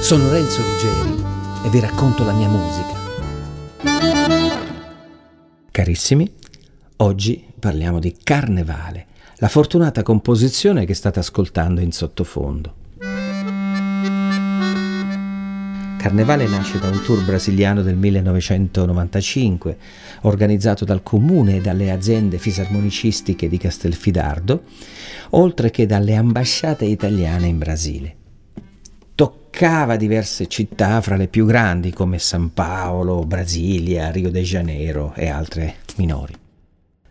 Sono Renzo Ruggeri e vi racconto la mia musica. Carissimi, oggi parliamo di Carnevale, la fortunata composizione che state ascoltando in sottofondo. Carnevale nasce da un tour brasiliano del 1995, organizzato dal comune e dalle aziende fisarmonicistiche di Castelfidardo, oltre che dalle ambasciate italiane in Brasile toccava diverse città fra le più grandi come San Paolo, Brasilia, Rio de Janeiro e altre minori.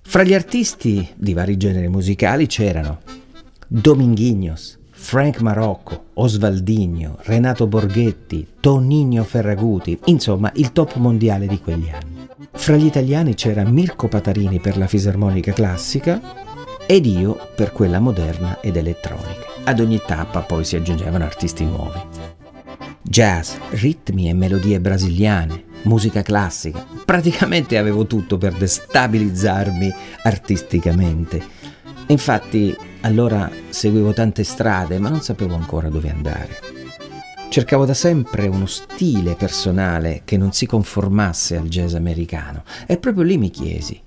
Fra gli artisti di vari generi musicali c'erano Dominguinhos, Frank Marocco, Osvaldinho, Renato Borghetti, Tonino Ferraguti, insomma il top mondiale di quegli anni. Fra gli italiani c'era Mirko Patarini per la fisarmonica classica ed io per quella moderna ed elettronica. Ad ogni tappa poi si aggiungevano artisti nuovi. Jazz, ritmi e melodie brasiliane, musica classica. Praticamente avevo tutto per destabilizzarmi artisticamente. Infatti allora seguivo tante strade ma non sapevo ancora dove andare. Cercavo da sempre uno stile personale che non si conformasse al jazz americano e proprio lì mi chiesi,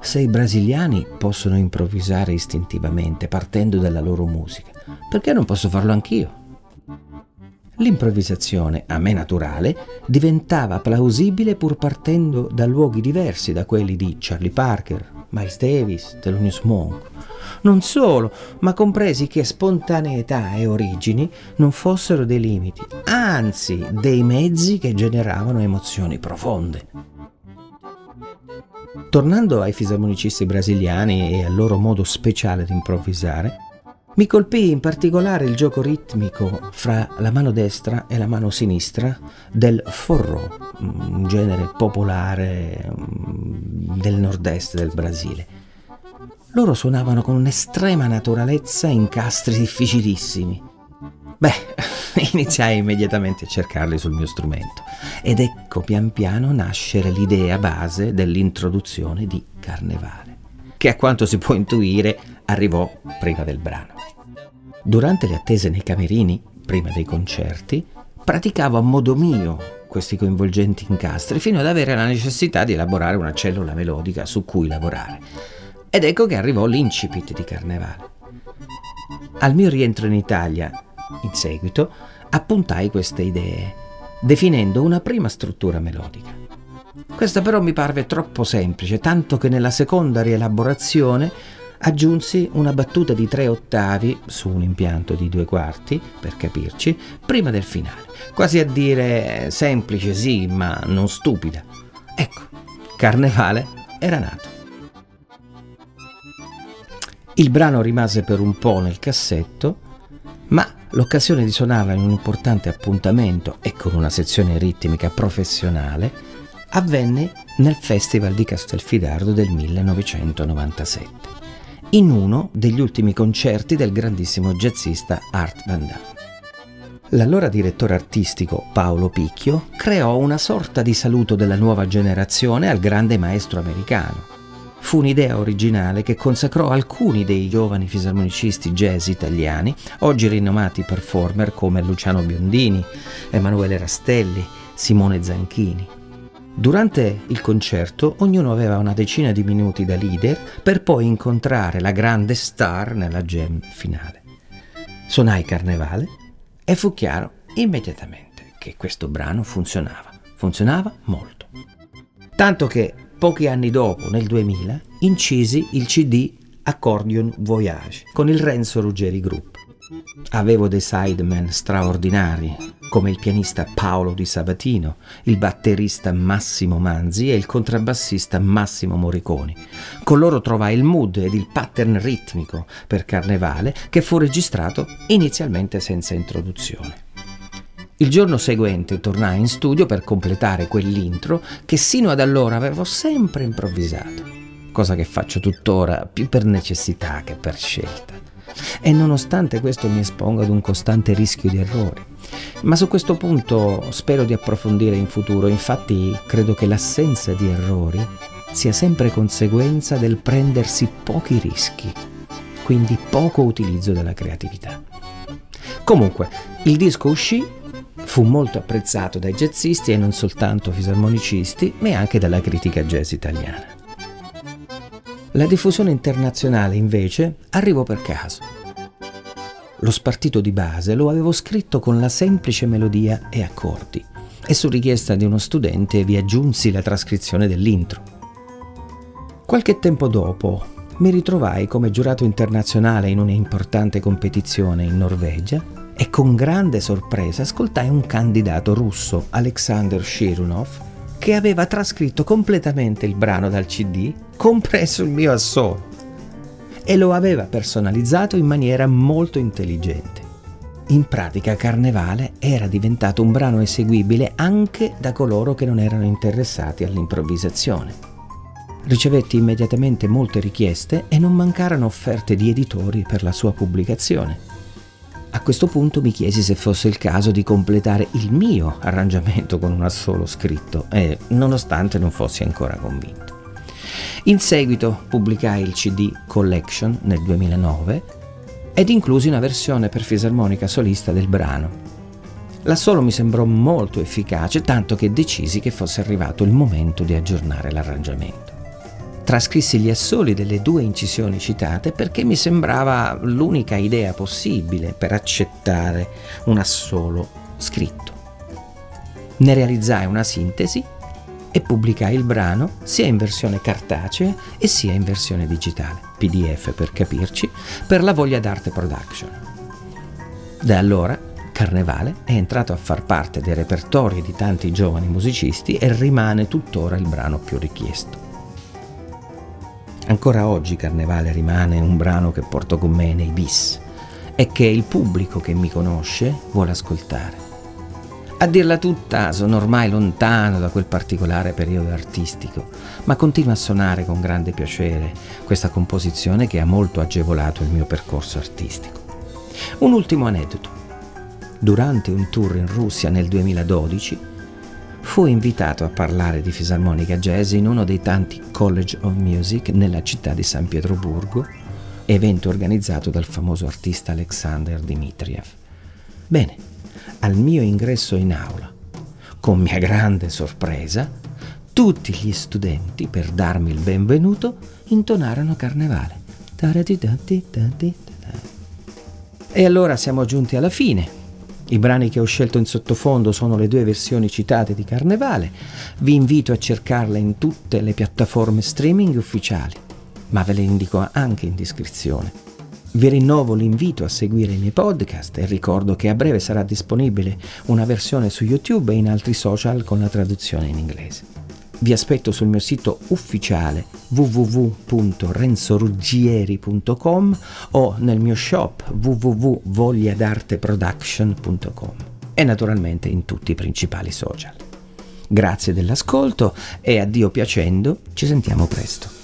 se i brasiliani possono improvvisare istintivamente partendo dalla loro musica, perché non posso farlo anch'io? L'improvvisazione, a me naturale, diventava plausibile pur partendo da luoghi diversi da quelli di Charlie Parker, Miles Davis, Thelonious Monk. Non solo, ma compresi che spontaneità e origini non fossero dei limiti, anzi dei mezzi che generavano emozioni profonde. Tornando ai fisarmonicisti brasiliani e al loro modo speciale di improvvisare, mi colpì in particolare il gioco ritmico fra la mano destra e la mano sinistra del forró, un genere popolare mm, del nord-est del Brasile. Loro suonavano con un'estrema naturalezza incastri difficilissimi. Beh, iniziai immediatamente a cercarli sul mio strumento ed ecco pian piano nascere l'idea base dell'introduzione di Carnevale, che a quanto si può intuire arrivò prima del brano. Durante le attese nei camerini, prima dei concerti, praticavo a modo mio questi coinvolgenti incastri fino ad avere la necessità di elaborare una cellula melodica su cui lavorare. Ed ecco che arrivò l'incipit di Carnevale. Al mio rientro in Italia, in seguito, appuntai queste idee, definendo una prima struttura melodica. Questa però mi parve troppo semplice, tanto che nella seconda rielaborazione aggiunsi una battuta di tre ottavi su un impianto di due quarti, per capirci, prima del finale, quasi a dire semplice sì, ma non stupida. Ecco, Carnevale era nato. Il brano rimase per un po' nel cassetto, ma l'occasione di suonarla in un importante appuntamento e con una sezione ritmica professionale avvenne nel Festival di Castelfidardo del 1997 in uno degli ultimi concerti del grandissimo jazzista Art Van Damme. L'allora direttore artistico Paolo Picchio creò una sorta di saluto della nuova generazione al grande maestro americano. Fu un'idea originale che consacrò alcuni dei giovani fisarmonicisti jazz italiani, oggi rinomati performer come Luciano Biondini, Emanuele Rastelli, Simone Zanchini. Durante il concerto ognuno aveva una decina di minuti da leader per poi incontrare la grande star nella jam finale. Suonai Carnevale e fu chiaro immediatamente che questo brano funzionava, funzionava molto. Tanto che pochi anni dopo, nel 2000, incisi il CD Accordion Voyage con il Renzo Ruggeri Group. Avevo dei sidemen straordinari, come il pianista Paolo Di Sabatino, il batterista Massimo Manzi e il contrabbassista Massimo Moriconi. Con loro trovai il mood ed il pattern ritmico per Carnevale che fu registrato inizialmente senza introduzione. Il giorno seguente tornai in studio per completare quell'intro che sino ad allora avevo sempre improvvisato, cosa che faccio tuttora più per necessità che per scelta. E nonostante questo mi espongo ad un costante rischio di errori. Ma su questo punto spero di approfondire in futuro, infatti credo che l'assenza di errori sia sempre conseguenza del prendersi pochi rischi, quindi poco utilizzo della creatività. Comunque, il disco uscì, fu molto apprezzato dai jazzisti e non soltanto fisarmonicisti, ma anche dalla critica jazz italiana. La diffusione internazionale, invece, arrivò per caso. Lo spartito di base lo avevo scritto con la semplice melodia e accordi e su richiesta di uno studente vi aggiunsi la trascrizione dell'intro. Qualche tempo dopo mi ritrovai come giurato internazionale in un'importante competizione in Norvegia e con grande sorpresa ascoltai un candidato russo, Alexander Shirunov, che aveva trascritto completamente il brano dal CD, compreso il mio assolo e lo aveva personalizzato in maniera molto intelligente. In pratica Carnevale era diventato un brano eseguibile anche da coloro che non erano interessati all'improvvisazione. Ricevetti immediatamente molte richieste e non mancarono offerte di editori per la sua pubblicazione. A questo punto mi chiesi se fosse il caso di completare il mio arrangiamento con un assolo scritto e, nonostante non fossi ancora convinto. In seguito pubblicai il CD Collection nel 2009 ed inclusi una versione per fisarmonica solista del brano. L'assolo mi sembrò molto efficace, tanto che decisi che fosse arrivato il momento di aggiornare l'arrangiamento. Trascrissi gli assoli delle due incisioni citate perché mi sembrava l'unica idea possibile per accettare un assolo scritto. Ne realizzai una sintesi e pubblicai il brano sia in versione cartacea e sia in versione digitale, PDF per capirci, per la voglia d'arte production. Da allora Carnevale è entrato a far parte dei repertori di tanti giovani musicisti e rimane tuttora il brano più richiesto. Ancora oggi Carnevale rimane un brano che porto con me nei bis e che il pubblico che mi conosce vuole ascoltare. A dirla tutta, sono ormai lontano da quel particolare periodo artistico, ma continuo a suonare con grande piacere questa composizione che ha molto agevolato il mio percorso artistico. Un ultimo aneddoto. Durante un tour in Russia nel 2012, fui invitato a parlare di fisarmonica jazz in uno dei tanti College of Music nella città di San Pietroburgo, evento organizzato dal famoso artista Alexander Dmitriev. Bene, al mio ingresso in aula, con mia grande sorpresa, tutti gli studenti, per darmi il benvenuto, intonarono Carnevale. E allora siamo giunti alla fine. I brani che ho scelto in sottofondo sono le due versioni citate di Carnevale. Vi invito a cercarle in tutte le piattaforme streaming ufficiali, ma ve le indico anche in descrizione. Vi rinnovo l'invito a seguire i miei podcast e ricordo che a breve sarà disponibile una versione su YouTube e in altri social con la traduzione in inglese. Vi aspetto sul mio sito ufficiale www.renzoruggieri.com o nel mio shop www.vogliadarteproduction.com e naturalmente in tutti i principali social. Grazie dell'ascolto e a Dio piacendo ci sentiamo presto.